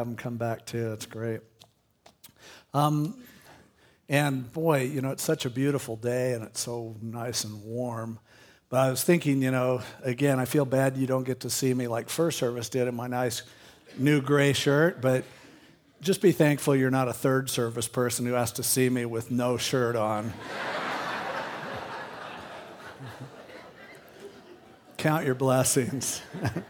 have them come back too. It's great. Um, and boy, you know, it's such a beautiful day and it's so nice and warm. But I was thinking, you know, again, I feel bad you don't get to see me like first service did in my nice new gray shirt, but just be thankful you're not a third service person who has to see me with no shirt on. Count your blessings.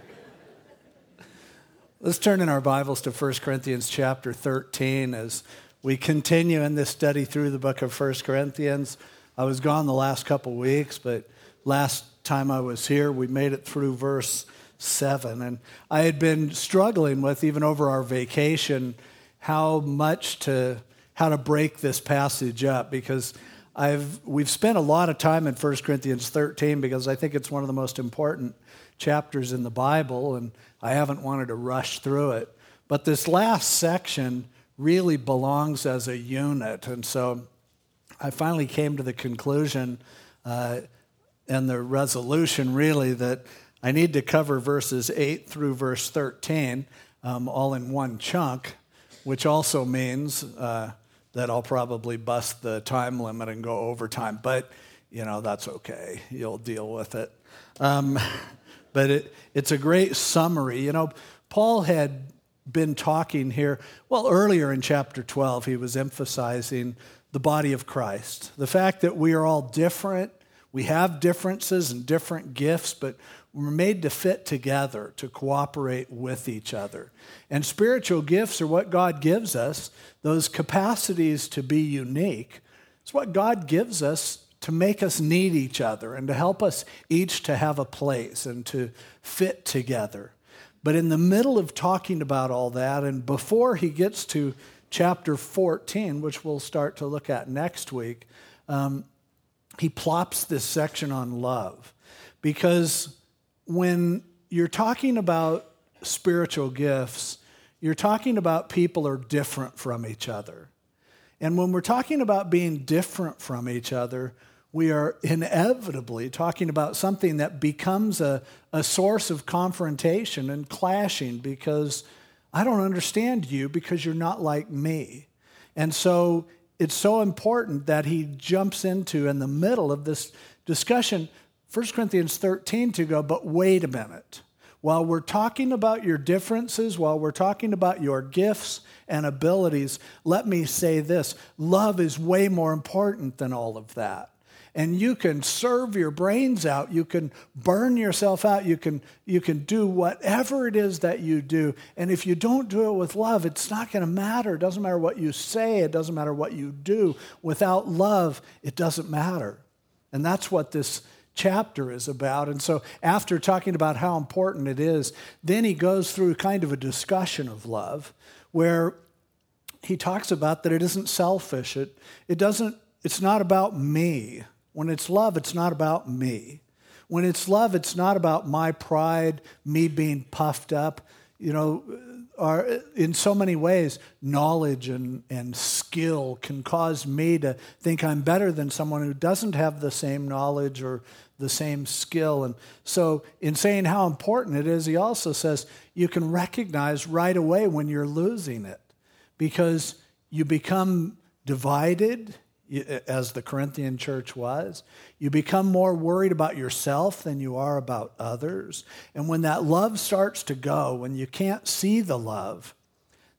Let's turn in our Bibles to 1 Corinthians chapter 13 as we continue in this study through the book of 1 Corinthians. I was gone the last couple weeks, but last time I was here, we made it through verse 7. And I had been struggling with, even over our vacation, how much to, how to break this passage up because I've, we've spent a lot of time in 1 Corinthians 13 because I think it's one of the most important chapters in the Bible, and I haven't wanted to rush through it. But this last section really belongs as a unit. And so I finally came to the conclusion uh, and the resolution, really, that I need to cover verses 8 through verse 13 um, all in one chunk, which also means uh, that I'll probably bust the time limit and go overtime. But, you know, that's okay. You'll deal with it. Um, but it, it's a great summary. You know, Paul had been talking here, well, earlier in chapter 12, he was emphasizing the body of Christ. The fact that we are all different, we have differences and different gifts, but we're made to fit together, to cooperate with each other. And spiritual gifts are what God gives us, those capacities to be unique. It's what God gives us to make us need each other and to help us each to have a place and to fit together. But in the middle of talking about all that, and before he gets to chapter 14, which we'll start to look at next week, um, he plops this section on love. Because when you're talking about spiritual gifts, you're talking about people are different from each other. And when we're talking about being different from each other, we are inevitably talking about something that becomes a, a source of confrontation and clashing because I don't understand you because you're not like me. And so it's so important that he jumps into, in the middle of this discussion, 1 Corinthians 13 to go, but wait a minute. While we're talking about your differences, while we're talking about your gifts and abilities, let me say this love is way more important than all of that and you can serve your brains out. You can burn yourself out. You can you can do whatever it is that you do. And if you don't do it with love it's not going to matter. It doesn't matter what you say. It doesn't matter what you do. Without love it doesn't matter. And that's what this chapter is about. And so after talking about how important it is then he goes through kind of a discussion of love where he talks about that it isn't selfish. It, it doesn't it's not about me when it's love, it's not about me. When it's love, it's not about my pride, me being puffed up. You know, are, uh, in so many ways, knowledge and, and skill can cause me to think I'm better than someone who doesn't have the same knowledge or the same skill. And so, in saying how important it is, he also says you can recognize right away when you're losing it because you become divided, as the Corinthian church was. You become more worried about yourself than you are about others. And when that love starts to go, when you can't see the love,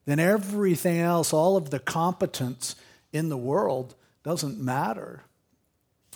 then everything else, all of the competence in the world, doesn't matter.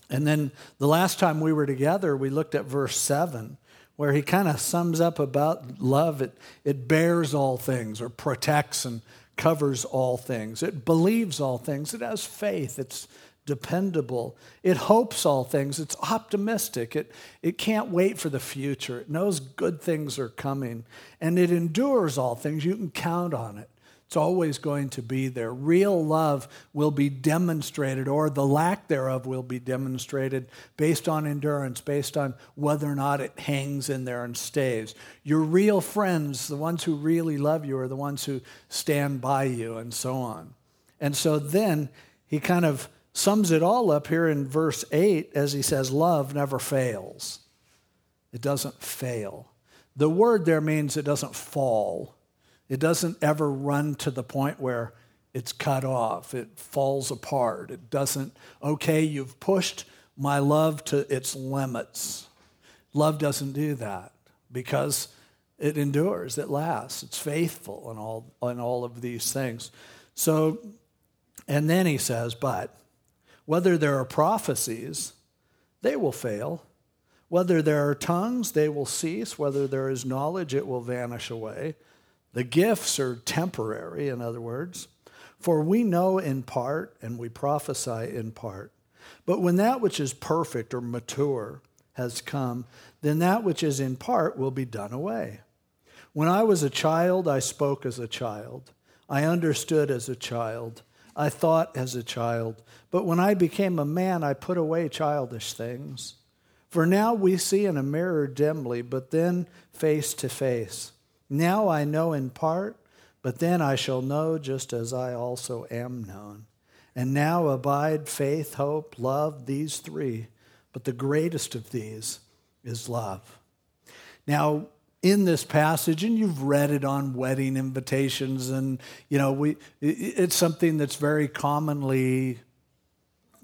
And then the last time we were together, we looked at verse 7, where he kind of sums up about love. It, it bears all things or protects and covers all things. It believes all things. It has faith. It's dependable. It hopes all things. It's optimistic. It, it can't wait for the future. It knows good things are coming. And it endures all things. You can count on it. It's always going to be there. Real love will be demonstrated, or the lack thereof will be demonstrated based on endurance, based on whether or not it hangs in there and stays. Your real friends, the ones who really love you, are the ones who stand by you, and so on. And so then he kind of sums it all up here in verse 8 as he says, Love never fails. It doesn't fail. The word there means it doesn't fall It doesn't ever run to the point where it's cut off, it falls apart. It doesn't, okay, you've pushed my love to its limits. Love doesn't do that because it endures, it lasts, it's faithful in all, in all of these things. So, and then he says, but whether there are prophecies, they will fail. Whether there are tongues, they will cease. Whether there is knowledge, it will vanish away. The gifts are temporary, in other words. For we know in part and we prophesy in part. But when that which is perfect or mature has come, then that which is in part will be done away. When I was a child, I spoke as a child. I understood as a child. I thought as a child. But when I became a man, I put away childish things. For now we see in a mirror dimly, but then face to face. Now I know in part, but then I shall know just as I also am known. And now abide faith, hope, love, these three, but the greatest of these is love. Now, in this passage, and you've read it on wedding invitations, and you know, we it's something that's very commonly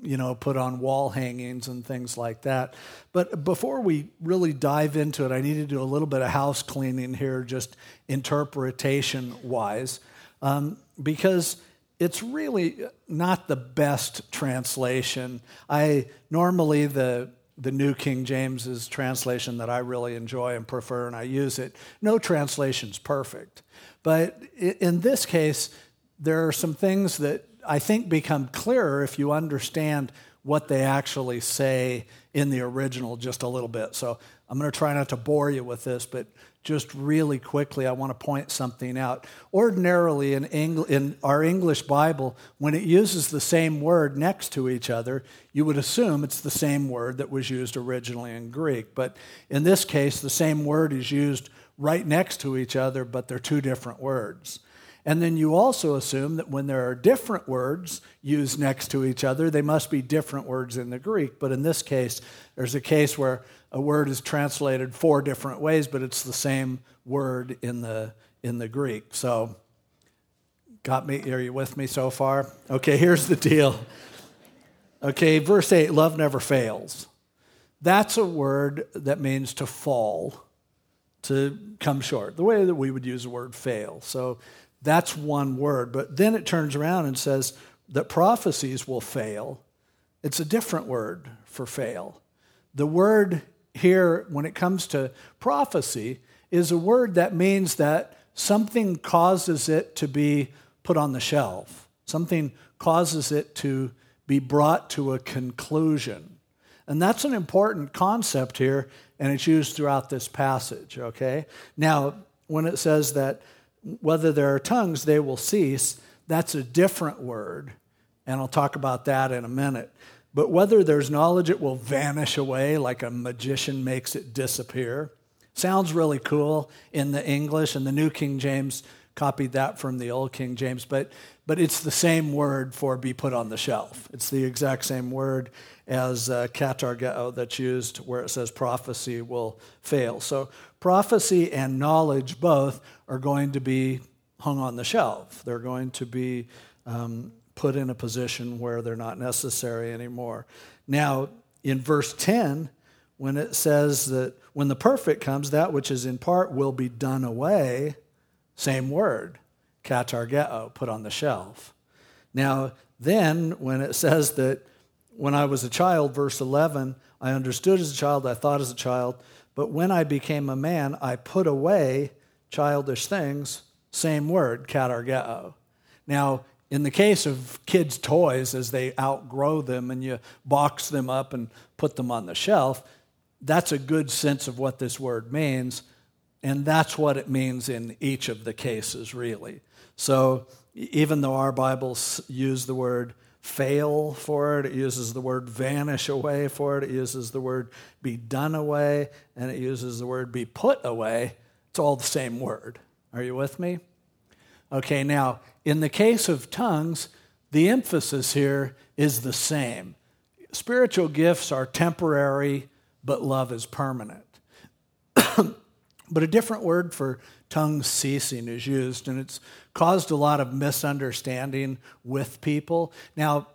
you know, put on wall hangings and things like that. But before we really dive into it, I need to do a little bit of house cleaning here, just interpretation wise, um, because it's really not the best translation. I normally the the New King James's translation that I really enjoy and prefer, and I use it. No translation's perfect, but in this case, there are some things that I think, become clearer if you understand what they actually say in the original just a little bit. So I'm going to try not to bore you with this, but just really quickly, I want to point something out. Ordinarily, in, in our English Bible, when it uses the same word next to each other, you would assume it's the same word that was used originally in Greek. But in this case, the same word is used right next to each other, but they're two different words. And then you also assume that when there are different words used next to each other, they must be different words in the Greek. But in this case, there's a case where a word is translated four different ways, but it's the same word in the, in the Greek. So, got me? Are you with me so far? Okay, here's the deal. Okay, verse 8 love never fails. That's a word that means to fall, to come short, the way that we would use the word fail. So, that's one word. But then it turns around and says that prophecies will fail. It's a different word for fail. The word here, when it comes to prophecy, is a word that means that something causes it to be put on the shelf, something causes it to be brought to a conclusion. And that's an important concept here, and it's used throughout this passage, okay? Now, when it says that whether there are tongues, they will cease. That's a different word, and I'll talk about that in a minute. But whether there's knowledge, it will vanish away like a magician makes it disappear. Sounds really cool in the English, and the New King James copied that from the Old King James, but, but it's the same word for be put on the shelf. It's the exact same word as uh, katargeo that's used where it says prophecy will fail. So prophecy and knowledge both are going to be hung on the shelf. They're going to be um, put in a position where they're not necessary anymore. Now, in verse 10, when it says that when the perfect comes, that which is in part will be done away, same word, katargeo, put on the shelf. Now, then, when it says that when I was a child, verse 11, I understood as a child, I thought as a child, but when I became a man, I put away childish things, same word, katargeo. Now, in the case of kids' toys, as they outgrow them and you box them up and put them on the shelf, that's a good sense of what this word means. And that's what it means in each of the cases, really. So even though our Bibles use the word fail for it, it uses the word vanish away for it, it uses the word be done away, and it uses the word be put away, it's all the same word. Are you with me? Okay, now, in the case of tongues, the emphasis here is the same. Spiritual gifts are temporary, but love is permanent. But a different word for tongue ceasing is used, and it's caused a lot of misunderstanding with people. Now,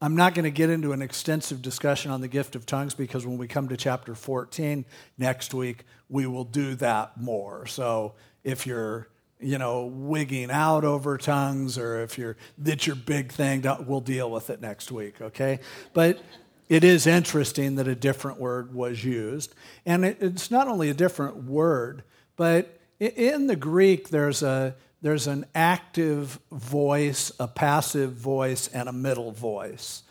I'm not going to get into an extensive discussion on the gift of tongues because when we come to chapter 14 next week, we will do that more. So if you're, you know, wigging out over tongues or if you're, that's your big thing, we'll deal with it next week, okay? But it is interesting that a different word was used. And it's not only a different word, but in the Greek, there's, a, there's an active voice, a passive voice, and a middle voice.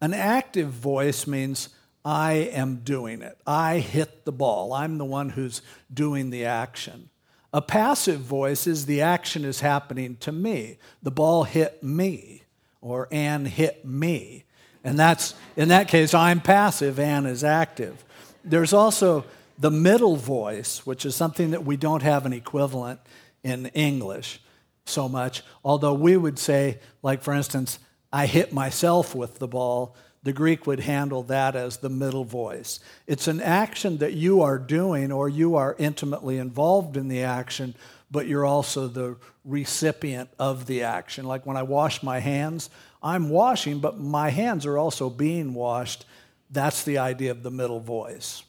An active voice means I am doing it. I hit the ball. I'm the one who's doing the action. A passive voice is the action is happening to me. The ball hit me, or Ann hit me. And that's, in that case, I'm passive, Ann is active. There's also the middle voice, which is something that we don't have an equivalent in English so much, although we would say, like for instance, I hit myself with the ball. The Greek would handle that as the middle voice. It's an action that you are doing or you are intimately involved in the action, but you're also the recipient of the action. Like when I wash my hands, I'm washing, but my hands are also being washed. That's the idea of the middle voice.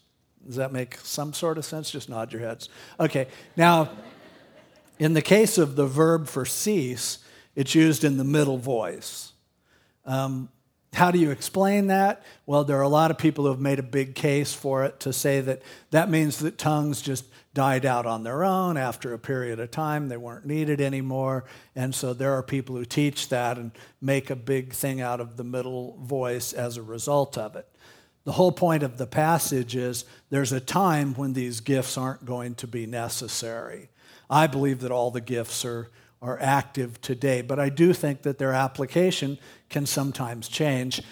Does that make some sort of sense? Just nod your heads. Okay, now, in the case of the verb for cease, it's used in the middle voice. Um, how do you explain that? Well, there are a lot of people who have made a big case for it to say that that means that tongues just died out on their own after a period of time. They weren't needed anymore. And so there are people who teach that and make a big thing out of the middle voice as a result of it. The whole point of the passage is there's a time when these gifts aren't going to be necessary. I believe that all the gifts are, are active today, but I do think that their application can sometimes change.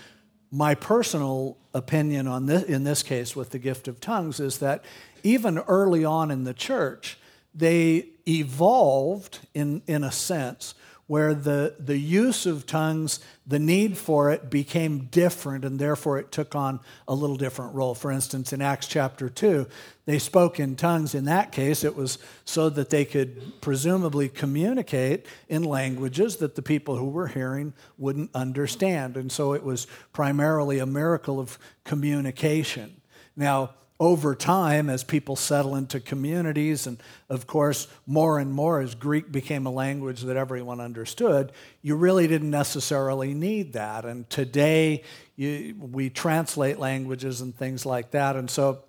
My personal opinion on this, in this case with the gift of tongues is that even early on in the church, they evolved in, in a sense where the, the use of tongues, the need for it became different, and therefore it took on a little different role. For instance, in Acts chapter 2, they spoke in tongues. In that case, it was so that they could presumably communicate in languages that the people who were hearing wouldn't understand. And so it was primarily a miracle of communication. Now, over time, as people settle into communities, and of course, more and more as Greek became a language that everyone understood, you really didn't necessarily need that. And today, you, we translate languages and things like that. And so,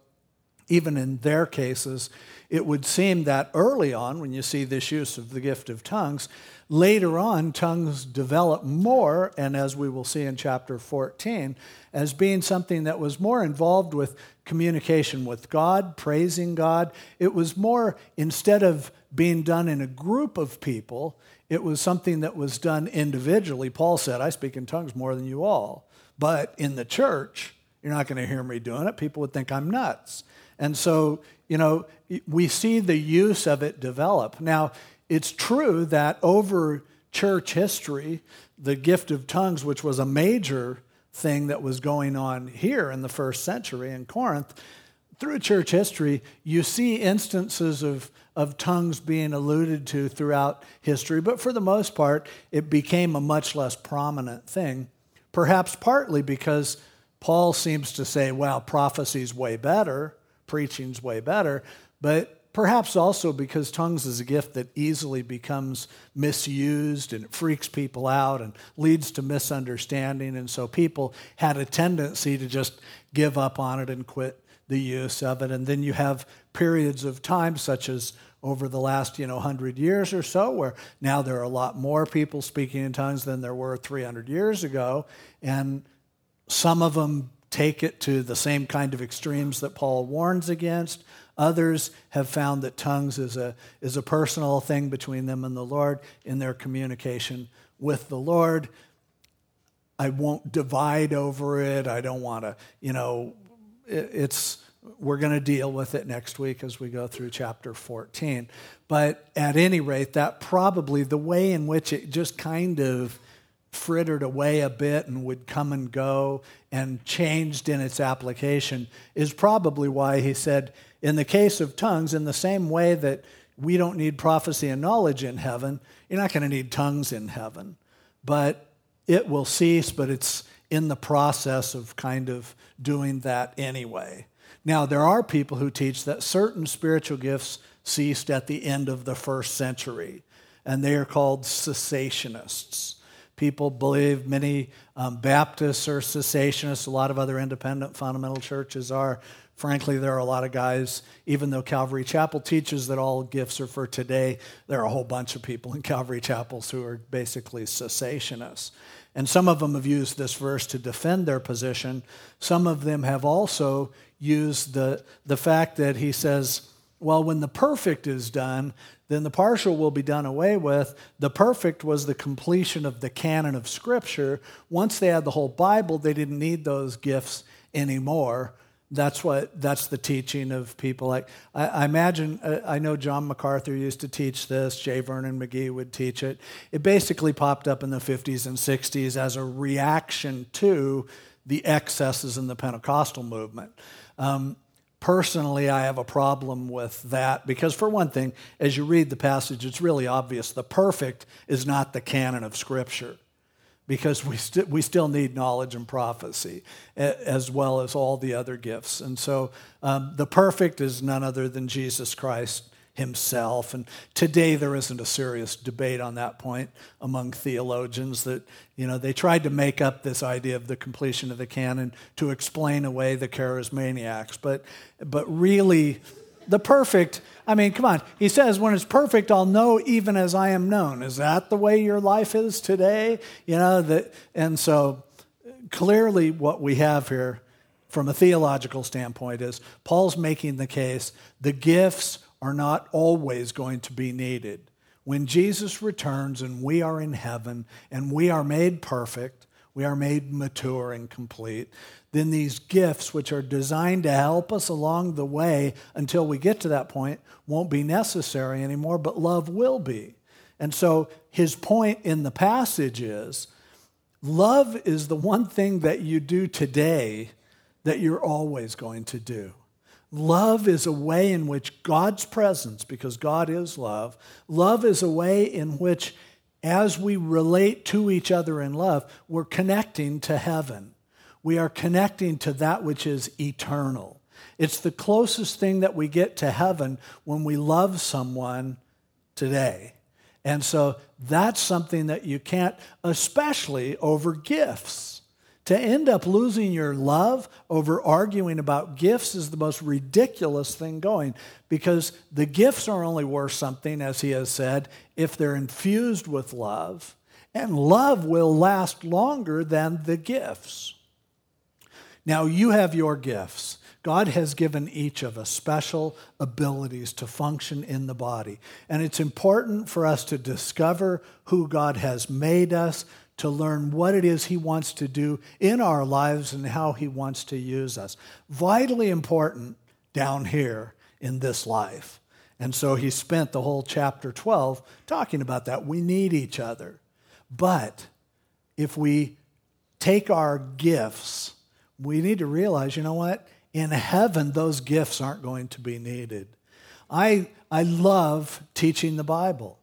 even in their cases, it would seem that early on, when you see this use of the gift of tongues, later on, tongues develop more, and as we will see in chapter 14, as being something that was more involved with communication with God, praising God. It was more, instead of being done in a group of people, it was something that was done individually. Paul said, I speak in tongues more than you all. But in the church, you're not going to hear me doing it. People would think I'm nuts. And so, you know, we see the use of it develop. Now, it's true that over church history, the gift of tongues, which was a major thing that was going on here in the first century in Corinth, through church history, you see instances of, of tongues being alluded to throughout history, but for the most part, it became a much less prominent thing, perhaps partly because Paul seems to say, well, prophecy's way better, preaching's way better, but Perhaps also because tongues is a gift that easily becomes misused and it freaks people out and leads to misunderstanding. And so people had a tendency to just give up on it and quit the use of it. And then you have periods of time, such as over the last you know 100 years or so where now there are a lot more people speaking in tongues than there were 300 years ago and some of them take it to the same kind of extremes that paul warns against Others have found that tongues is a, is a personal thing between them and the Lord in their communication with the Lord. I won't divide over it. I don't want to, you know, it, it's, we're going to deal with it next week as we go through chapter 14. But at any rate, that probably the way in which it just kind of frittered away a bit and would come and go and changed in its application is probably why he said, in the case of tongues, in the same way that we don't need prophecy and knowledge in heaven, you're not going to need tongues in heaven. But it will cease, but it's in the process of kind of doing that anyway. Now, there are people who teach that certain spiritual gifts ceased at the end of the first century, and they are called cessationists. People believe many um, Baptists are cessationists, a lot of other independent fundamental churches are. Frankly, there are a lot of guys, even though Calvary Chapel teaches that all gifts are for today, there are a whole bunch of people in Calvary Chapels who are basically cessationists. And some of them have used this verse to defend their position. Some of them have also used the, the fact that he says, well, when the perfect is done, then the partial will be done away with. The perfect was the completion of the canon of Scripture. Once they had the whole Bible, they didn't need those gifts anymore. That's what that's the teaching of people like I, I imagine uh, I know John MacArthur used to teach this. J. Vernon McGee would teach it. It basically popped up in the 50s and 60s as a reaction to the excesses in the Pentecostal movement. Um, personally, I have a problem with that because, for one thing, as you read the passage, it's really obvious the perfect is not the canon of Scripture because we, st- we still need knowledge and prophecy as well as all the other gifts. And so um, the perfect is none other than Jesus Christ himself. And today there isn't a serious debate on that point among theologians that, you know, they tried to make up this idea of the completion of the canon to explain away the charismaniacs. But, but really, the perfect, I mean, come on. He says, when it's perfect, I'll know even as I am known. Is that the way your life is today? You know, that, and so clearly what we have here from a theological standpoint is Paul's making the case the gifts are not always going to be needed. When Jesus returns and we are in heaven and we are made perfect, we are made mature and complete, then these gifts, which are designed to help us along the way until we get to that point, won't be necessary anymore, but love will be. And so his point in the passage is love is the one thing that you do today that you're always going to do. Love is a way in which God's presence, because God is love, love is a way in which, as we relate to each other in love, we're connecting to heaven. We are connecting to that which is eternal. It's the closest thing that we get to heaven when we love someone today. And so that's something that you can't, especially over gifts. To end up losing your love over arguing about gifts is the most ridiculous thing going because the gifts are only worth something, as he has said, if they're infused with love. And love will last longer than the gifts. Now, you have your gifts. God has given each of us special abilities to function in the body. And it's important for us to discover who God has made us, to learn what it is He wants to do in our lives and how He wants to use us. Vitally important down here in this life. And so he spent the whole chapter 12 talking about that. We need each other. But if we take our gifts, we need to realize you know what? In heaven, those gifts aren't going to be needed. I, I love teaching the Bible.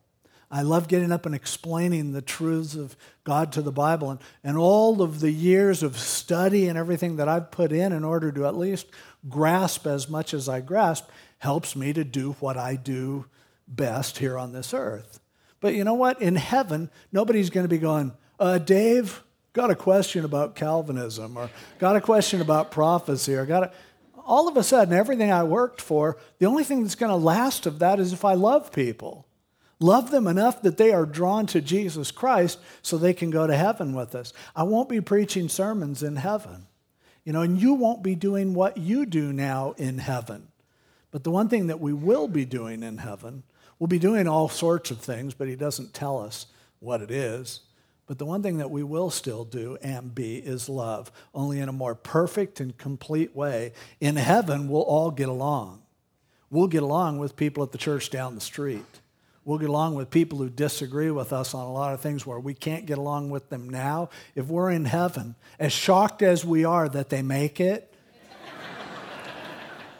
I love getting up and explaining the truths of God to the Bible. And, and all of the years of study and everything that I've put in in order to at least grasp as much as I grasp helps me to do what I do best here on this earth. But you know what? In heaven, nobody's going to be going, uh, Dave, got a question about Calvinism, or got a question about prophecy, or got a. All of a sudden, everything I worked for, the only thing that's going to last of that is if I love people. Love them enough that they are drawn to Jesus Christ so they can go to heaven with us. I won't be preaching sermons in heaven. You know, and you won't be doing what you do now in heaven. But the one thing that we will be doing in heaven, we'll be doing all sorts of things, but he doesn't tell us what it is. But the one thing that we will still do and be is love, only in a more perfect and complete way. In heaven, we'll all get along. We'll get along with people at the church down the street. We'll get along with people who disagree with us on a lot of things where we can't get along with them now. If we're in heaven, as shocked as we are that they make it,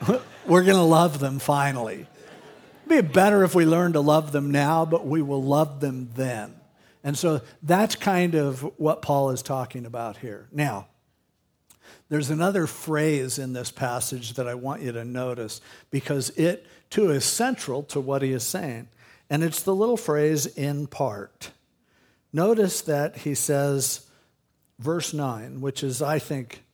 we're going to love them finally. It'd be better if we learn to love them now, but we will love them then. And so that's kind of what Paul is talking about here. Now, there's another phrase in this passage that I want you to notice because it too is central to what he is saying. And it's the little phrase, in part. Notice that he says, verse 9, which is, I think,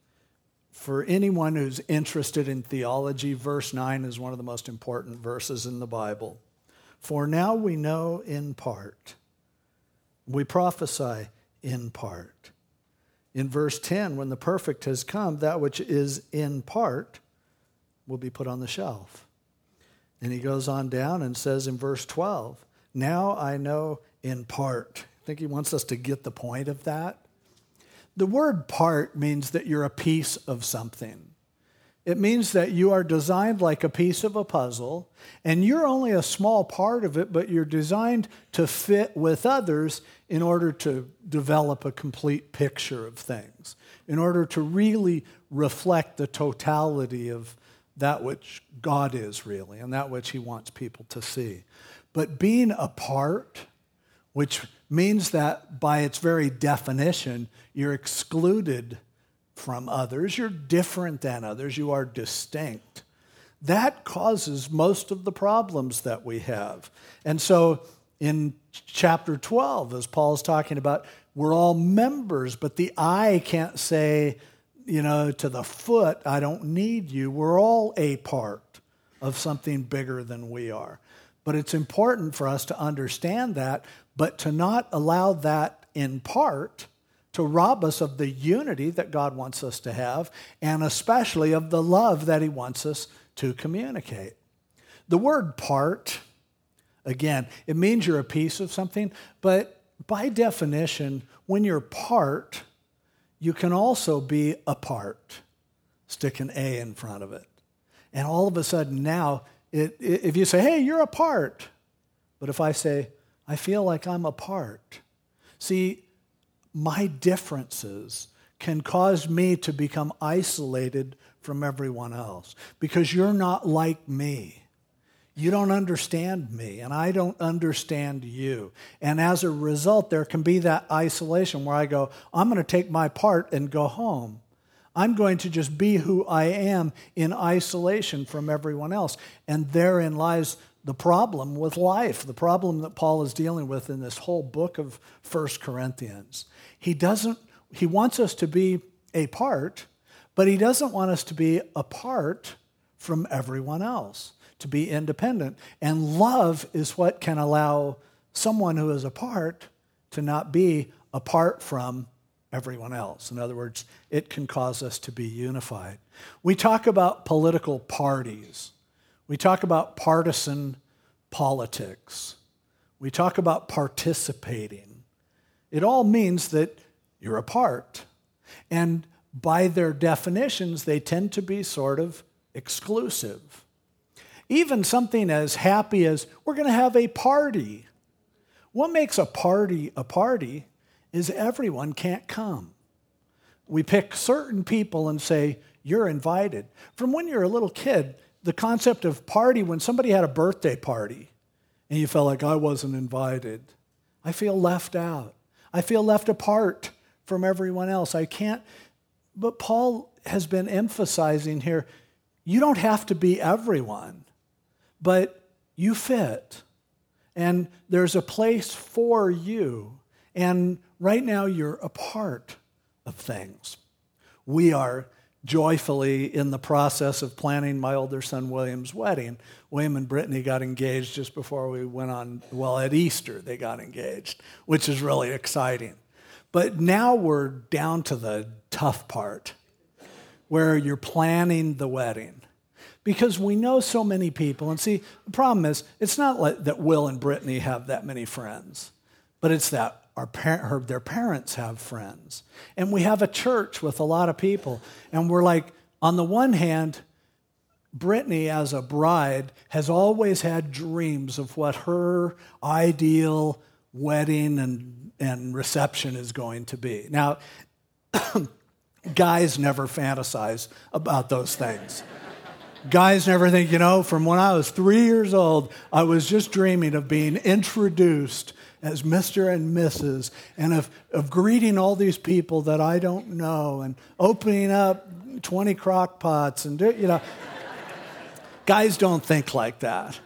for anyone who's interested in theology, verse 9 is one of the most important verses in the Bible. For now we know in part, we prophesy in part. In verse 10, when the perfect has come, that which is in part will be put on the shelf. And he goes on down and says in verse 12, Now I know in part. I think he wants us to get the point of that. The word part means that you're a piece of something. It means that you are designed like a piece of a puzzle, and you're only a small part of it, but you're designed to fit with others in order to develop a complete picture of things, in order to really reflect the totality of that which God is really and that which He wants people to see. But being apart, which means that by its very definition, you're excluded from others, you're different than others, you are distinct. That causes most of the problems that we have. And so in chapter 12, as Paul's talking about, we're all members, but the eye can't say, you know, to the foot, I don't need you. We're all a part of something bigger than we are. But it's important for us to understand that, but to not allow that in part to rob us of the unity that God wants us to have, and especially of the love that He wants us to communicate. The word part, again, it means you're a piece of something, but by definition, when you're part, you can also be a part. Stick an A in front of it. And all of a sudden now, it, it, if you say, hey, you're a part, but if I say, I feel like I'm a part, see, my differences can cause me to become isolated from everyone else because you're not like me. You don't understand me, and I don't understand you. And as a result, there can be that isolation where I go, I'm going to take my part and go home. I'm going to just be who I am in isolation from everyone else. And therein lies the problem with life, the problem that Paul is dealing with in this whole book of First Corinthians. He doesn't, he wants us to be a part, but he doesn't want us to be apart from everyone else, to be independent. And love is what can allow someone who is apart to not be apart from everyone else. In other words, it can cause us to be unified. We talk about political parties. We talk about partisan politics. We talk about participating. It all means that you're apart. And by their definitions, they tend to be sort of exclusive. Even something as happy as we're going to have a party. What makes a party a party is everyone can't come. We pick certain people and say, You're invited. From when you're a little kid, the concept of party, when somebody had a birthday party and you felt like I wasn't invited, I feel left out. I feel left apart from everyone else. I can't. But Paul has been emphasizing here you don't have to be everyone, but you fit. And there's a place for you. And right now, you're a part of things. We are joyfully in the process of planning my older son William's wedding. William and Brittany got engaged just before we went on, well, at Easter, they got engaged, which is really exciting. But now we're down to the tough part where you're planning the wedding. Because we know so many people. And see, the problem is, it's not like that Will and Brittany have that many friends, but it's that our par- their parents have friends. And we have a church with a lot of people. And we're like, on the one hand, Brittany, as a bride, has always had dreams of what her ideal wedding and, and reception is going to be. Now, guys never fantasize about those things. Guys never think, you know, from when I was three years old, I was just dreaming of being introduced as Mr. and Mrs. and of, of greeting all these people that I don't know and opening up 20 crock pots and, do, you know. Guys don't think like that,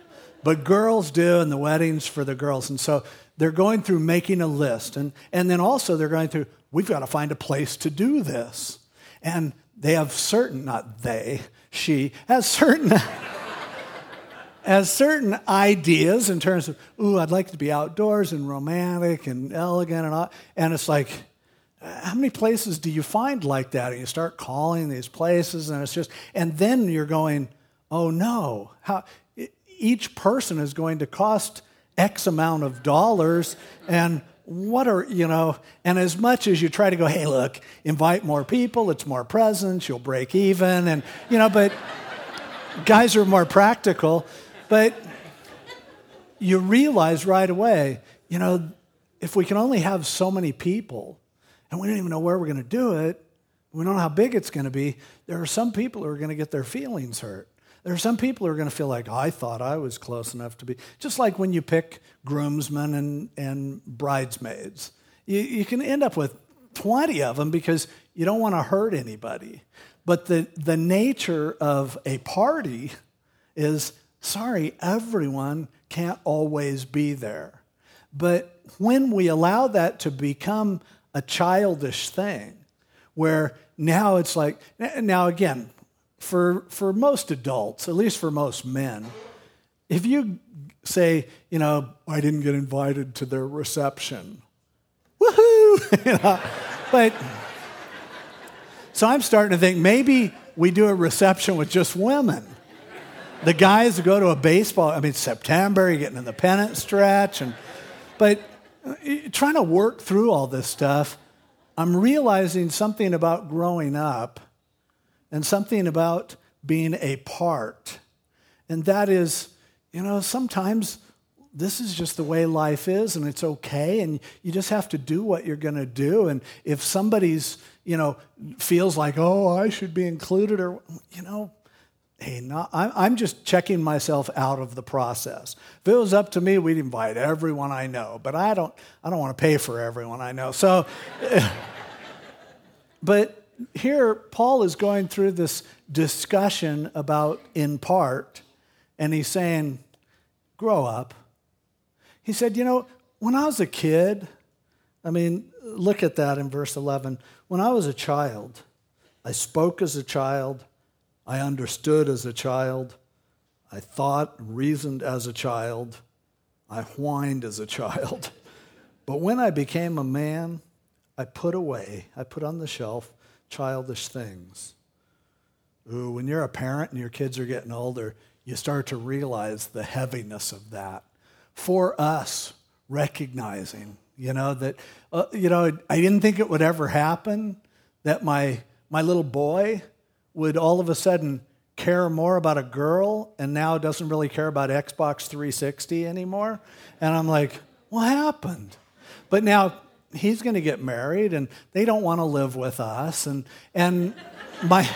but girls do, and the weddings for the girls. And so they're going through making a list. And, and then also they're going through, we've got to find a place to do this. And they have certain, not they, she has certain. has certain ideas in terms of, ooh, I'd like to be outdoors and romantic and elegant and all. And it's like, how many places do you find like that? And you start calling these places, and it's just, and then you're going, oh no, how, each person is going to cost X amount of dollars, and what are, you know, and as much as you try to go, hey, look, invite more people, it's more presence, you'll break even, and, you know, but guys are more practical, but you realize right away, you know, if we can only have so many people, and we don't even know where we're going to do it, we don't know how big it's going to be, there are some people who are going to get their feelings hurt. There are some people who are going to feel like, I thought I was close enough to be. Just like when you pick groomsmen and, and bridesmaids, you, you can end up with 20 of them because you don't want to hurt anybody. But the, the nature of a party is sorry, everyone can't always be there. But when we allow that to become a childish thing, where now it's like, now again, for, for most adults, at least for most men, if you say, you know, I didn't get invited to their reception, woohoo! you know, but so I'm starting to think maybe we do a reception with just women. The guys go to a baseball, I mean, September, you're getting in the pennant stretch, and but uh, trying to work through all this stuff, I'm realizing something about growing up and something about being a part. And that is, you know, sometimes this is just the way life is and it's okay and you just have to do what you're going to do. And if somebody's you know feels like oh i should be included or you know hey not, i'm just checking myself out of the process. If it was up to me we'd invite everyone i know but i don't i don't want to pay for everyone i know. So but here, Paul is going through this discussion about in part, and he's saying, grow up. He said, You know, when I was a kid, I mean, look at that in verse 11. When I was a child, I spoke as a child, I understood as a child, I thought, and reasoned as a child, I whined as a child. But when I became a man, I put away, I put on the shelf childish things. Ooh, when you're a parent and your kids are getting older, you start to realize the heaviness of that. For us, recognizing, you know, that, uh, you know, I didn't think it would ever happen that my, my little boy would all of a sudden care more about a girl and now doesn't really care about Xbox 360 anymore. And I'm like, what happened? But now he's going to get married and they don't want to live with us. And and my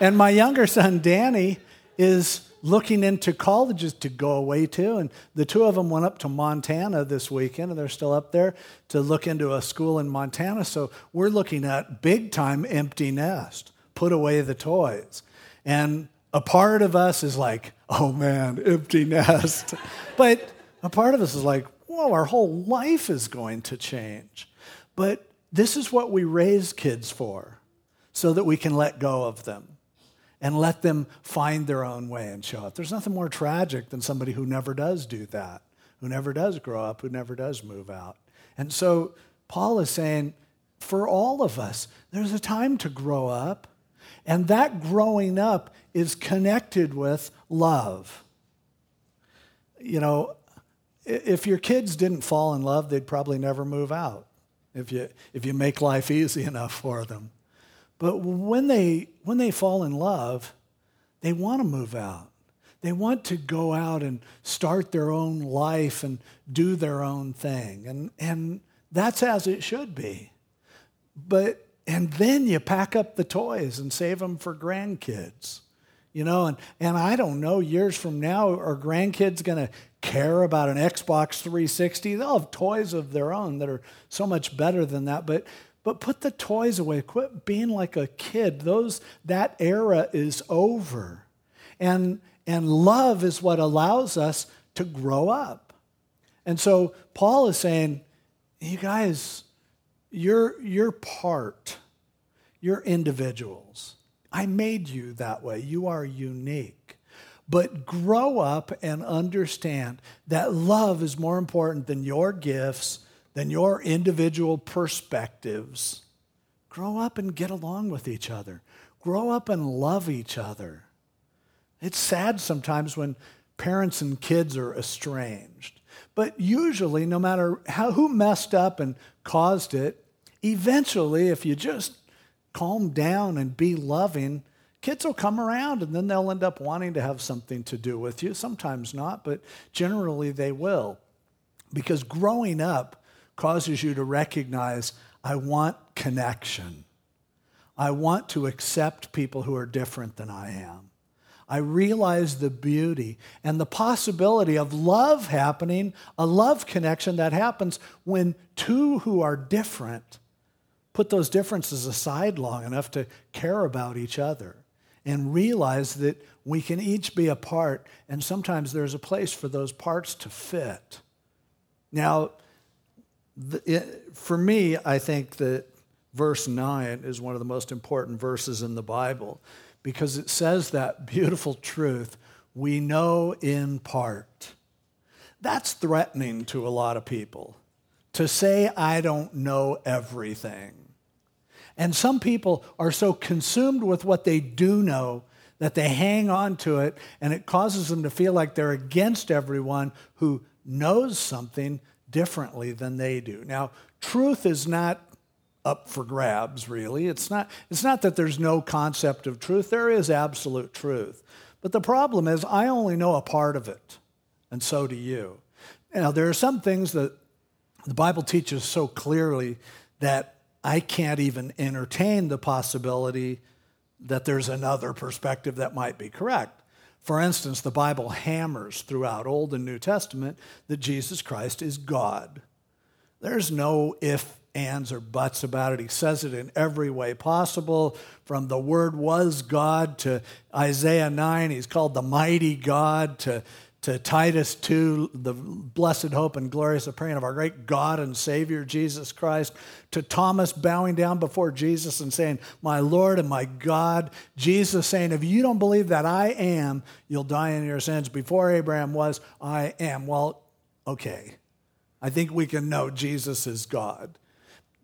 and my younger son Danny is looking into colleges to go away to. And the two of them went up to Montana this weekend and they're still up there to look into a school in Montana. So we're looking at big time empty nest put away the toys. And a part of us is like oh man empty nest. But a part of us is like whoa, our whole life is going to change. But this is what we raise kids for, so that we can let go of them and let them find their own way and show up. There's nothing more tragic than somebody who never does do that, who never does grow up, who never does move out. And so Paul is saying, for all of us, there's a time to grow up, and that growing up is connected with love. You know, if your kids didn't fall in love, they'd probably never move out if you, if you make life easy enough for them. But when they, when they fall in love, they want to move out. They want to go out and start their own life and do their own thing. And, and that's as it should be. But, and then you pack up the toys and save them for grandkids. You know, and, and I don't know, years from now, are grandkids going to care about an Xbox 360? They'll have toys of their own that are so much better than that. But, but put the toys away. Quit being like a kid. Those, that era is over. And, and love is what allows us to grow up. And so Paul is saying, you guys, you're, you're part, you're individuals. I made you that way. You are unique. But grow up and understand that love is more important than your gifts, than your individual perspectives. Grow up and get along with each other. Grow up and love each other. It's sad sometimes when parents and kids are estranged. But usually, no matter how, who messed up and caused it, eventually, if you just calm down and be loving, kids will come around and then they'll end up wanting to have something to do with you. Sometimes not, but generally they will. Because growing up causes you to recognize I want connection. I want to accept people who are different than I am. I realize the beauty and the possibility of love happening, a love connection that happens when two who are different put those differences aside long enough to care about each other and realize that we can each be a part, and sometimes there's a place for those parts to fit. Now, the, it, for me, I think that verse 9 is one of the most important verses in the Bible because it says that beautiful truth we know in part. That's threatening to a lot of people to say, I don't know everything. And some people are so consumed with what they do know that they hang on to it, and it causes them to feel like they're against everyone who knows something differently than they do. Now, truth is not up for grabs, really. It's not, it's not that there's no concept of truth, there is absolute truth. But the problem is, I only know a part of it, and so do you. Now, there are some things that the Bible teaches so clearly that I can't even entertain the possibility that there's another perspective that might be correct. For instance, the Bible hammers throughout Old and New Testament that Jesus Christ is God. There's no if, ands, or buts about it. He says it in every way possible. From the Word was God to Isaiah 9, he's called the mighty God to to Titus 2, the blessed hope and glorious appearing of our great God and Savior Jesus Christ, to Thomas bowing down before Jesus and saying, My Lord and my God. Jesus saying, If you don't believe that I am, you'll die in your sins. Before Abraham was, I am. Well, okay. I think we can know Jesus is God.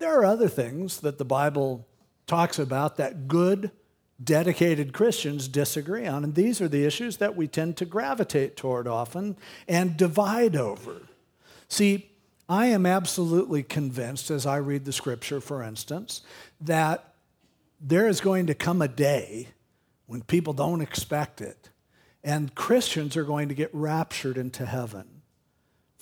There are other things that the Bible talks about that good dedicated Christians disagree on. And these are the issues that we tend to gravitate toward often and divide over. See, I am absolutely convinced, as I read the scripture, for instance, that there is going to come a day when people don't expect it, and Christians are going to get raptured into heaven.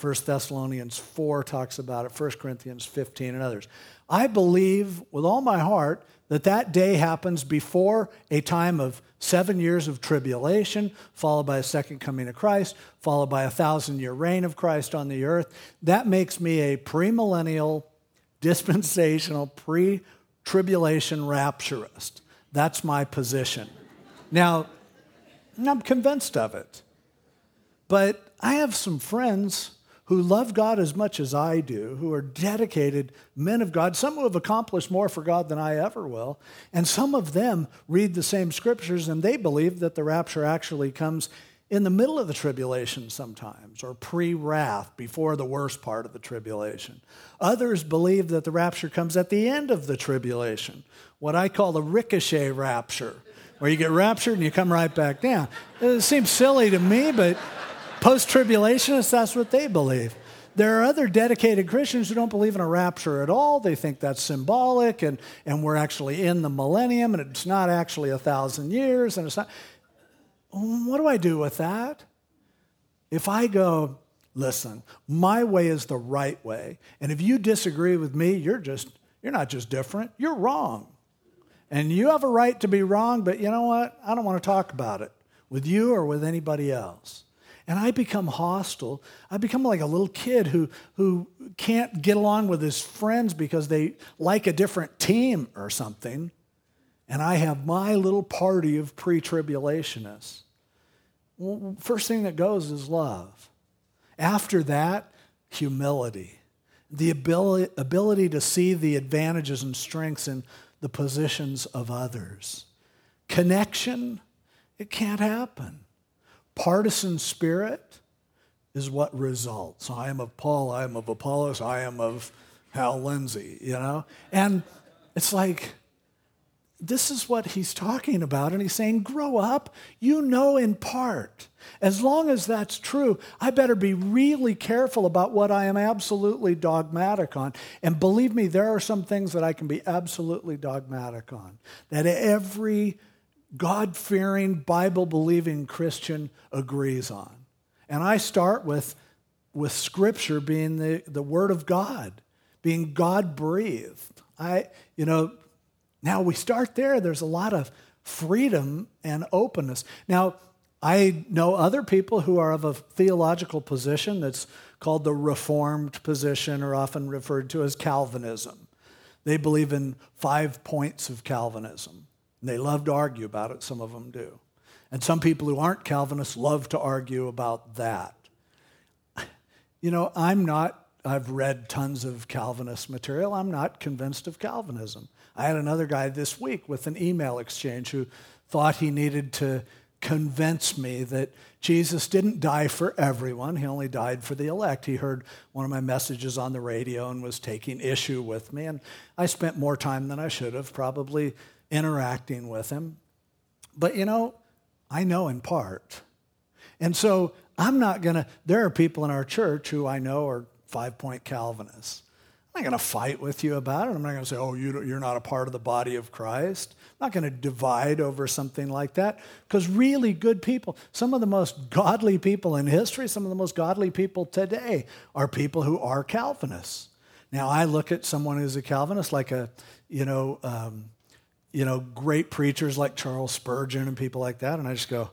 1 Thessalonians 4 talks about it, 1 Corinthians 15, and others. I believe with all my heart that that day happens before a time of seven years of tribulation, followed by a second coming of Christ, followed by a thousand year reign of Christ on the earth. That makes me a premillennial, dispensational, pre tribulation rapturist. That's my position. Now, I'm convinced of it. But I have some friends who love God as much as I do, who are dedicated men of God, some who have accomplished more for God than I ever will, and some of them read the same scriptures and they believe that the rapture actually comes in the middle of the tribulation sometimes, or pre wrath, before the worst part of the tribulation. Others believe that the rapture comes at the end of the tribulation, what I call the ricochet rapture, where you get raptured and you come right back down. It seems silly to me, but Post tribulationists, that's what they believe. There are other dedicated Christians who don't believe in a rapture at all. They think that's symbolic and, and we're actually in the millennium and it's not actually a thousand years and it's not. what do I do with that? If I go, listen, my way is the right way, and if you disagree with me, you're just you're not just different, you're wrong. And you have a right to be wrong, but you know what? I don't want to talk about it with you or with anybody else. And I become hostile. I become like a little kid who, who can't get along with his friends because they like a different team or something. And I have my little party of pre tribulationists. First thing that goes is love. After that, humility. The ability, ability to see the advantages and strengths in the positions of others. Connection, it can't happen. Partisan spirit is what results. I am of Paul, I am of Apollos, I am of Hal Lindsey, you know? And it's like, this is what he's talking about. And he's saying, grow up. You know in part. As long as that's true, I better be really careful about what I am absolutely dogmatic on. And believe me, there are some things that I can be absolutely dogmatic on, that every God fearing, Bible believing Christian agrees on. And I start with, with Scripture being the, the Word of God, being God breathed. I, you know, now we start there. There's a lot of freedom and openness. Now, I know other people who are of a theological position that's called the Reformed position or often referred to as Calvinism. They believe in five points of Calvinism. And they love to argue about it, some of them do. And some people who aren't Calvinists love to argue about that. You know, I'm not, I've read tons of Calvinist material. I'm not convinced of Calvinism. I had another guy this week with an email exchange who thought he needed to convince me that Jesus didn't die for everyone, he only died for the elect. He heard one of my messages on the radio and was taking issue with me, and I spent more time than I should have probably interacting with him. But you know, I know in part. And so I'm not going to, there are people in our church who I know are five point Calvinists. I'm not going to fight with you about it. I'm not going to say, oh, you, you're not a part of the body of Christ. I'm not going to divide over something like that. Because really good people, some of the most godly people in history, some of the most godly people today are people who are Calvinists. Now, I look at someone who's a Calvinist like a, you know, um, you know, great preachers like Charles Spurgeon and people like that, and I just go,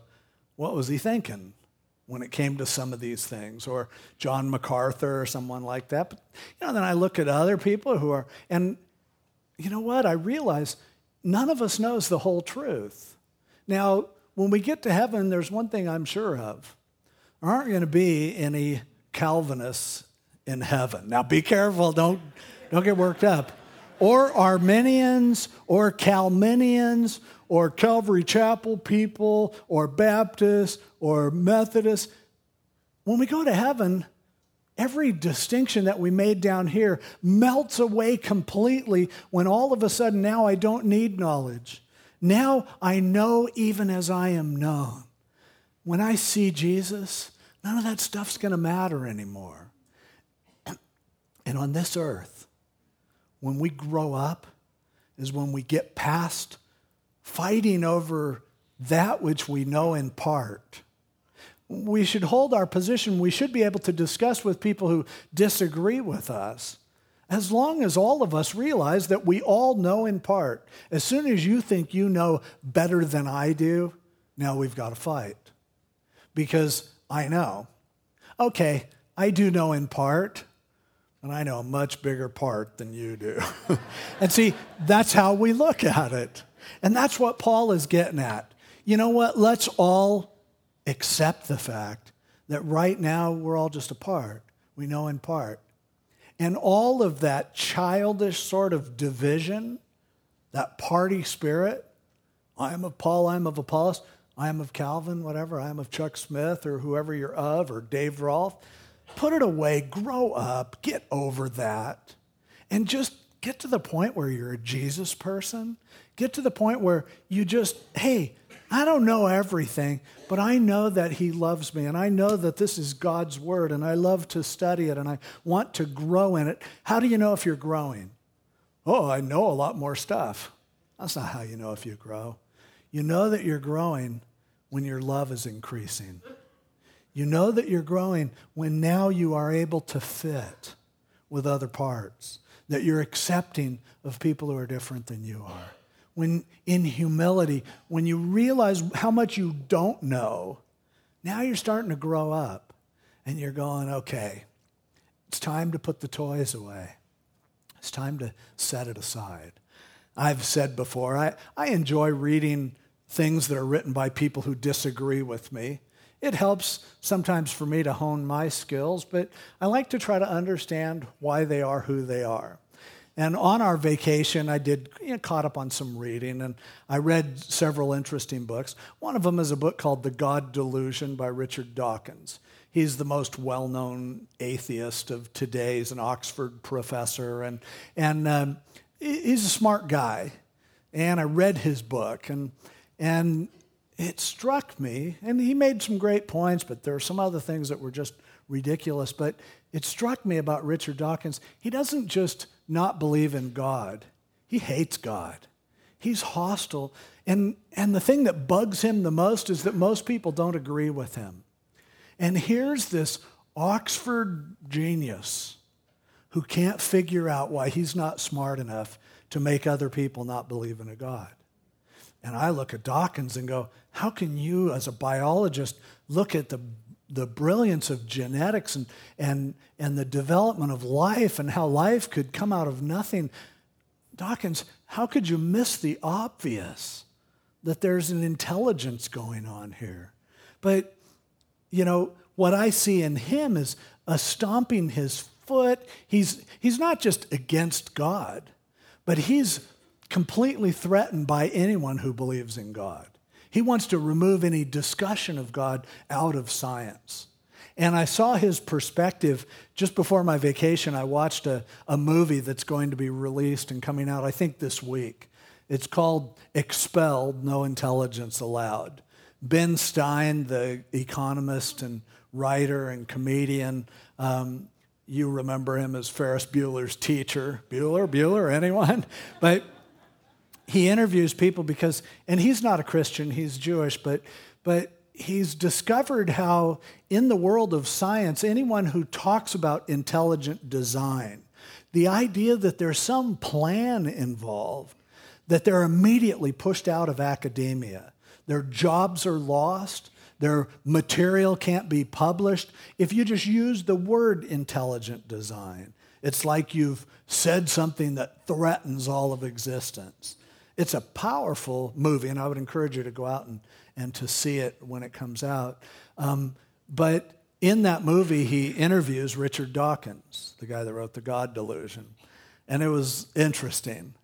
what was he thinking? when it came to some of these things, or John MacArthur or someone like that. But you know, then I look at other people who are, and you know what? I realize none of us knows the whole truth. Now, when we get to heaven, there's one thing I'm sure of: there aren't going to be any Calvinists in heaven. Now, be careful; don't don't get worked up. Or Arminians, or Calminians, or Calvary Chapel people or Baptists or Methodists. When we go to heaven, every distinction that we made down here melts away completely when all of a sudden now I don't need knowledge. Now I know even as I am known. When I see Jesus, none of that stuff's going to matter anymore. And on this earth, when we grow up, is when we get past fighting over that which we know in part. We should hold our position. We should be able to discuss with people who disagree with us as long as all of us realize that we all know in part. As soon as you think you know better than I do, now we've got to fight. Because I know. Okay, I do know in part, and I know a much bigger part than you do. and see, that's how we look at it. And that's what Paul is getting at. You know what? Let's all accept the fact that right now we're all just a part. We know in part. And all of that childish sort of division, that party spirit, I am of Paul, I am of Apollos, I am of Calvin, whatever, I am of Chuck Smith or whoever you're of, or Dave Rolph. Put it away, grow up, get over that, and just get to the point where you're a Jesus person Get to the point where you just, hey, I don't know everything, but I know that He loves me, and I know that this is God's Word, and I love to study it, and I want to grow in it. How do you know if you're growing? Oh, I know a lot more stuff. That's not how you know if you grow. You know that you're growing when your love is increasing. You know that you're growing when now you are able to fit with other parts, that you're accepting of people who are different than you are. When in humility, when you realize how much you don't know, now you're starting to grow up and you're going, okay, it's time to put the toys away. It's time to set it aside. I've said before, I, I enjoy reading things that are written by people who disagree with me. It helps sometimes for me to hone my skills, but I like to try to understand why they are who they are. And on our vacation, I did you know, caught up on some reading, and I read several interesting books. One of them is a book called The God Delusion by Richard Dawkins. He's the most well-known atheist of today. He's an Oxford professor, and and um, he's a smart guy. And I read his book, and and it struck me, and he made some great points, but there are some other things that were just ridiculous. But it struck me about Richard Dawkins. He doesn't just not believe in God, he hates God. He's hostile. And, and the thing that bugs him the most is that most people don't agree with him. And here's this Oxford genius who can't figure out why he's not smart enough to make other people not believe in a God. And I look at Dawkins and go, how can you, as a biologist, look at the, the brilliance of genetics and, and, and the development of life and how life could come out of nothing? Dawkins, how could you miss the obvious that there's an intelligence going on here? But, you know, what I see in him is a stomping his foot. He's, he's not just against God, but he's completely threatened by anyone who believes in God. He wants to remove any discussion of God out of science. And I saw his perspective just before my vacation. I watched a, a movie that's going to be released and coming out, I think, this week. It's called Expelled No Intelligence Allowed. Ben Stein, the economist and writer and comedian, um, you remember him as Ferris Bueller's teacher. Bueller, Bueller, anyone? But he interviews people because, and he's not a Christian, he's Jewish, but, but he's discovered how in the world of science, anyone who talks about intelligent design, the idea that there's some plan involved, that they're immediately pushed out of academia. Their jobs are lost. Their material can't be published. If you just use the word intelligent design, it's like you've said something that threatens all of existence. It's a powerful movie, and I would encourage you to go out and, and to see it when it comes out. Um, but in that movie, he interviews Richard Dawkins, the guy that wrote The God Delusion. And it was interesting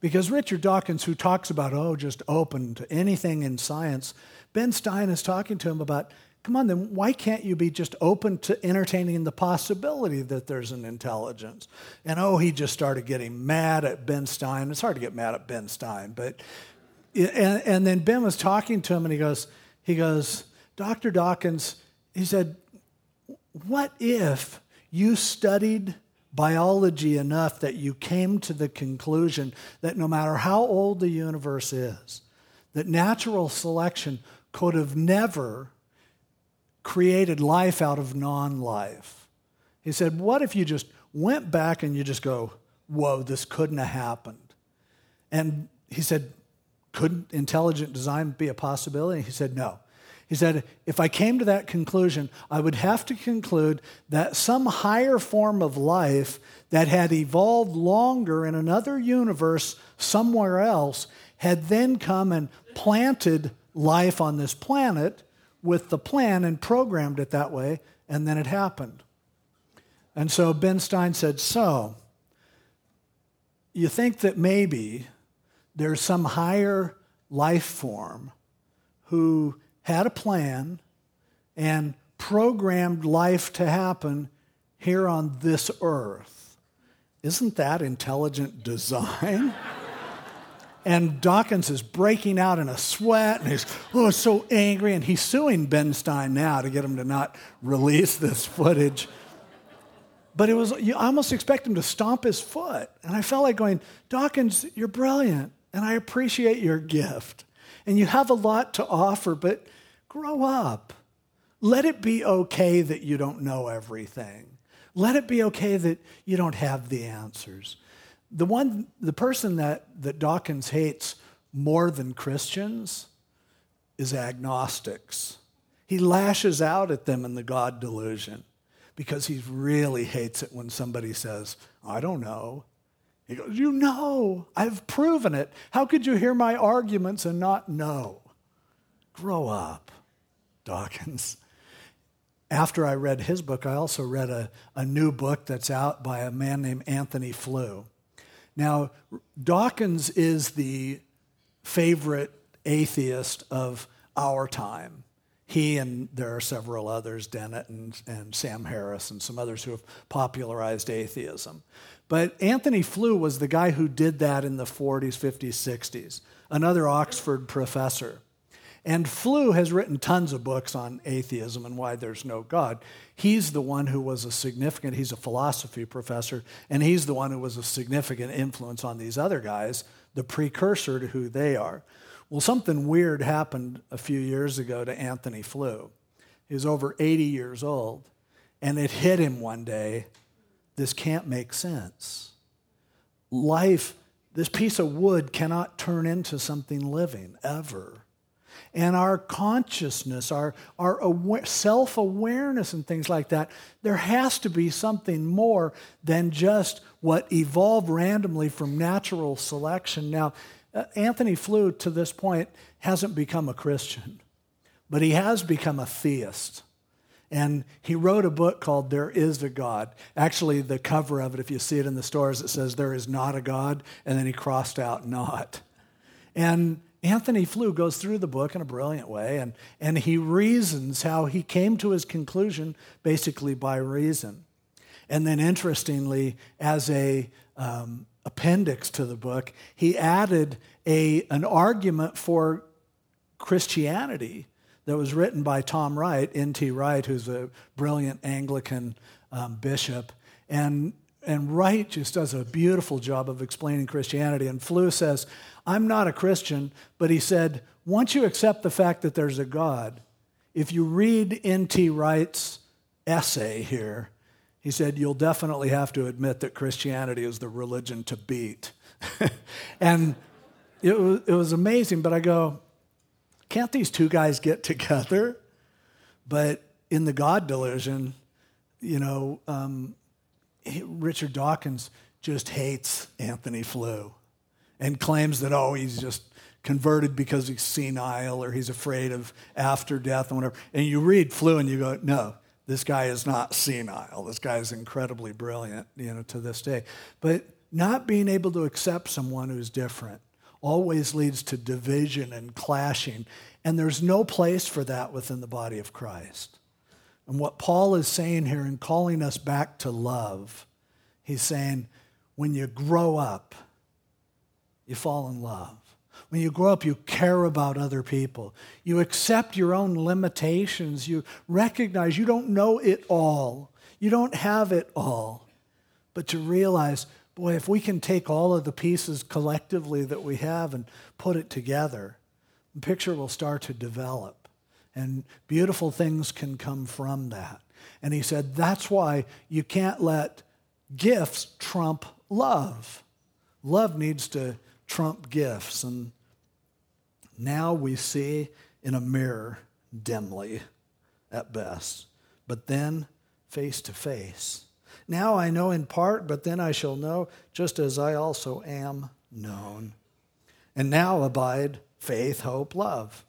because Richard Dawkins, who talks about, oh, just open to anything in science, Ben Stein is talking to him about Come on, then why can't you be just open to entertaining the possibility that there's an intelligence? And oh, he just started getting mad at Ben Stein. It's hard to get mad at Ben Stein, but and, and then Ben was talking to him and he goes, he goes, Dr. Dawkins, he said, what if you studied biology enough that you came to the conclusion that no matter how old the universe is, that natural selection could have never created life out of non life. He said, What if you just went back and you just go, Whoa, this couldn't have happened? And he said, Couldn't intelligent design be a possibility? He said, No. He said, If I came to that conclusion, I would have to conclude that some higher form of life that had evolved longer in another universe somewhere else had then come and planted life on this planet with the plan and programmed it that way, and then it happened. And so Ben Stein said, So, you think that maybe there's some higher life form who had a plan and programmed life to happen here on this earth. Isn't that intelligent design? And Dawkins is breaking out in a sweat and he's oh, so angry. And he's suing Ben Stein now to get him to not release this footage. But it was, you almost expect him to stomp his foot. And I felt like going, Dawkins, you're brilliant. And I appreciate your gift. And you have a lot to offer. But Grow up. Let it be okay that you don't know everything. Let it be okay that you don't have the answers. The one, the person that, that Dawkins hates more than Christians is agnostics. He lashes out at them in the God delusion because he really hates it when somebody says, I don't know. He goes, You know, I've proven it. How could you hear my arguments and not know? Grow up, Dawkins. After I read his book, I also read a, a new book that's out by a man named Antony Flew. Now, Dawkins is the favorite atheist of our time. He and there are several others, Dennett and, and Sam Harris and some others who have popularized atheism. But Antony Flew was the guy who did that in the 40s, 50s, 60s, another Oxford professor. And Flew has written tons of books on atheism and why there's no God. He's the one who was a significant, he's a philosophy professor, and he's the one who was a significant influence on these other guys, the precursor to who they are. Well, something weird happened a few years ago to Antony Flew. He was over 80 years old, and it hit him one day this can't make sense. Life, this piece of wood cannot turn into something living ever. And our consciousness, our, our self awareness, and things like that, there has to be something more than just what evolved randomly from natural selection. Now, uh, Antony Flew, to this point, hasn't become a Christian, but he has become a theist. And he wrote a book called There Is a God. Actually, the cover of it, if you see it in the stores, it says, There is not a God, and then he crossed out not. And Antony Flew goes through the book in a brilliant way, and, and he reasons how he came to his conclusion basically by reason. And then, interestingly, as a um, appendix to the book, he added a, an argument for Christianity that was written by Tom Wright, N.T. Wright, who's a brilliant Anglican um, bishop. And, and Wright just does a beautiful job of explaining Christianity. And Flew says, I'm not a Christian, but he said, once you accept the fact that there's a God, if you read N.T. Wright's essay here, he said, you'll definitely have to admit that Christianity is the religion to beat. and it was, it was amazing, but I go, can't these two guys get together? But in the God delusion, you know, um, Richard Dawkins just hates Antony Flew and claims that, oh, he's just converted because he's senile or he's afraid of after death and whatever. And you read Flew and you go, no, this guy is not senile. This guy is incredibly brilliant, you know, to this day. But not being able to accept someone who's different always leads to division and clashing. And there's no place for that within the body of Christ. And what Paul is saying here and calling us back to love, he's saying, when you grow up, you fall in love. When you grow up, you care about other people. You accept your own limitations. You recognize you don't know it all. You don't have it all. But you realize boy, if we can take all of the pieces collectively that we have and put it together, the picture will start to develop. And beautiful things can come from that. And he said, that's why you can't let gifts trump love. Love needs to trump gifts. And now we see in a mirror dimly at best, but then face to face. Now I know in part, but then I shall know, just as I also am known. And now abide faith, hope, love.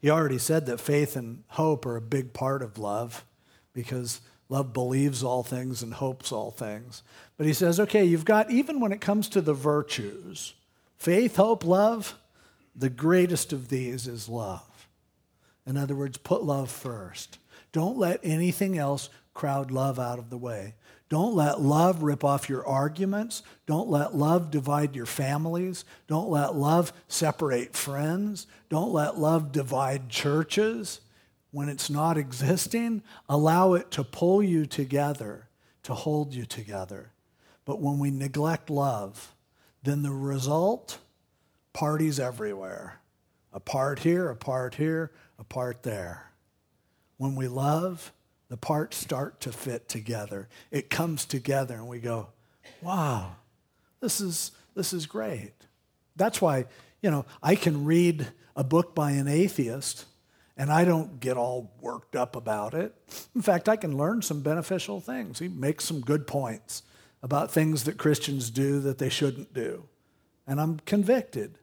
He already said that faith and hope are a big part of love because love believes all things and hopes all things. But he says, okay, you've got, even when it comes to the virtues, faith, hope, love, the greatest of these is love. In other words, put love first. Don't let anything else crowd love out of the way. Don't let love rip off your arguments. Don't let love divide your families. Don't let love separate friends. Don't let love divide churches. When it's not existing, allow it to pull you together, to hold you together. But when we neglect love, then the result parties everywhere. A part here, a part here, a part there. When we love, the parts start to fit together. It comes together and we go, wow, this is, this is great. That's why, you know, I can read a book by an atheist and I don't get all worked up about it. In fact, I can learn some beneficial things. He makes some good points about things that Christians do that they shouldn't do. And I'm convicted.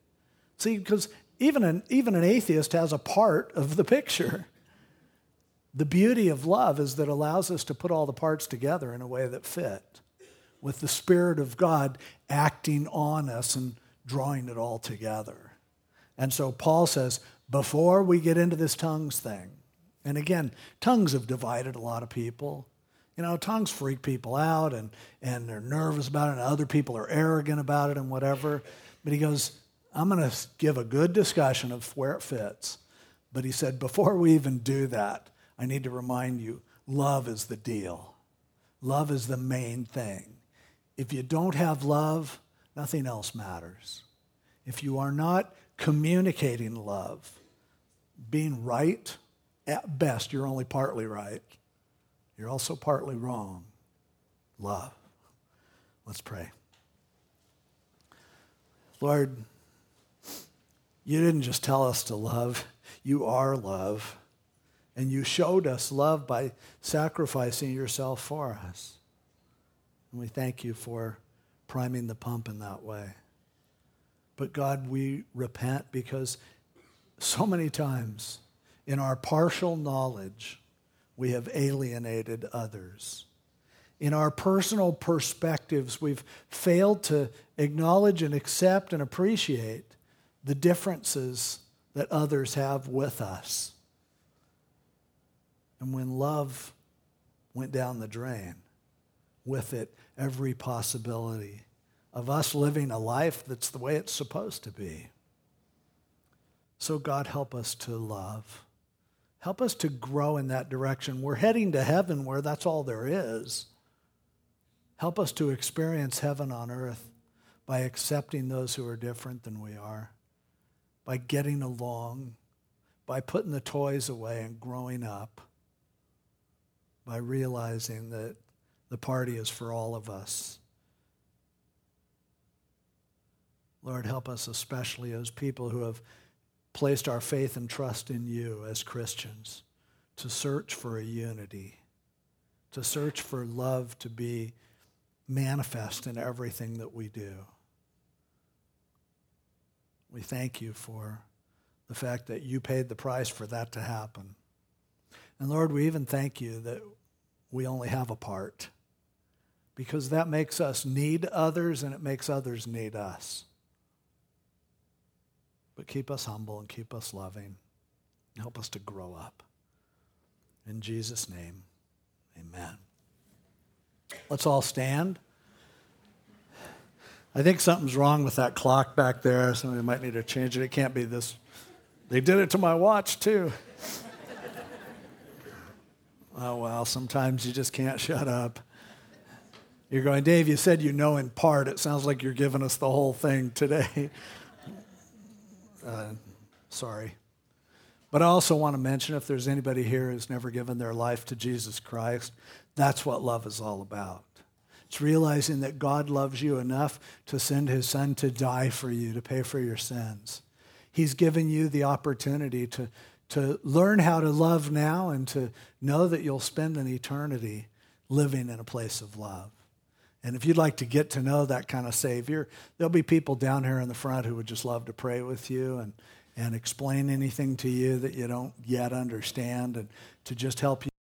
See, because even an, even an atheist has a part of the picture. The beauty of love is that it allows us to put all the parts together in a way that fit, with the Spirit of God acting on us and drawing it all together. And so Paul says, before we get into this tongues thing, and again, tongues have divided a lot of people. You know, tongues freak people out and, and they're nervous about it, and other people are arrogant about it and whatever. But he goes, I'm going to give a good discussion of where it fits. But he said, before we even do that, I need to remind you love is the deal. Love is the main thing. If you don't have love, nothing else matters. If you are not communicating love, being right, at best, you're only partly right. You're also partly wrong. Love. Let's pray. Lord, you didn't just tell us to love, you are love. And you showed us love by sacrificing yourself for us. And we thank you for priming the pump in that way. But God, we repent because so many times in our partial knowledge, we have alienated others. In our personal perspectives, we've failed to acknowledge and accept and appreciate the differences that others have with us. And when love went down the drain, with it every possibility of us living a life that's the way it's supposed to be. So, God, help us to love. Help us to grow in that direction. We're heading to heaven where that's all there is. Help us to experience heaven on earth by accepting those who are different than we are, by getting along, by putting the toys away and growing up, by realizing that the party is for all of us. Lord, help us especially as people who have placed our faith and trust in you as Christians to search for a unity, to search for love to be manifest in everything that we do. We thank you for the fact that you paid the price for that to happen. And Lord, we even thank you that we only have a part because that makes us need others and it makes others need us. But keep us humble and keep us loving. Help us to grow up. In Jesus' name, amen. Let's all stand. I think something's wrong with that clock back there. Somebody might need to change it. It can't be this. They did it to my watch, too. Oh, well, sometimes you just can't shut up. You're going, Dave, you said you know in part. It sounds like you're giving us the whole thing today. uh, sorry. But I also want to mention if there's anybody here who's never given their life to Jesus Christ, that's what love is all about. It's realizing that God loves you enough to send his son to die for you, to pay for your sins. He's given you the opportunity to, to learn how to love now and to know that you'll spend an eternity living in a place of love. And if you'd like to get to know that kind of Savior, there'll be people down here in the front who would just love to pray with you and, and explain anything to you that you don't yet understand and to just help you.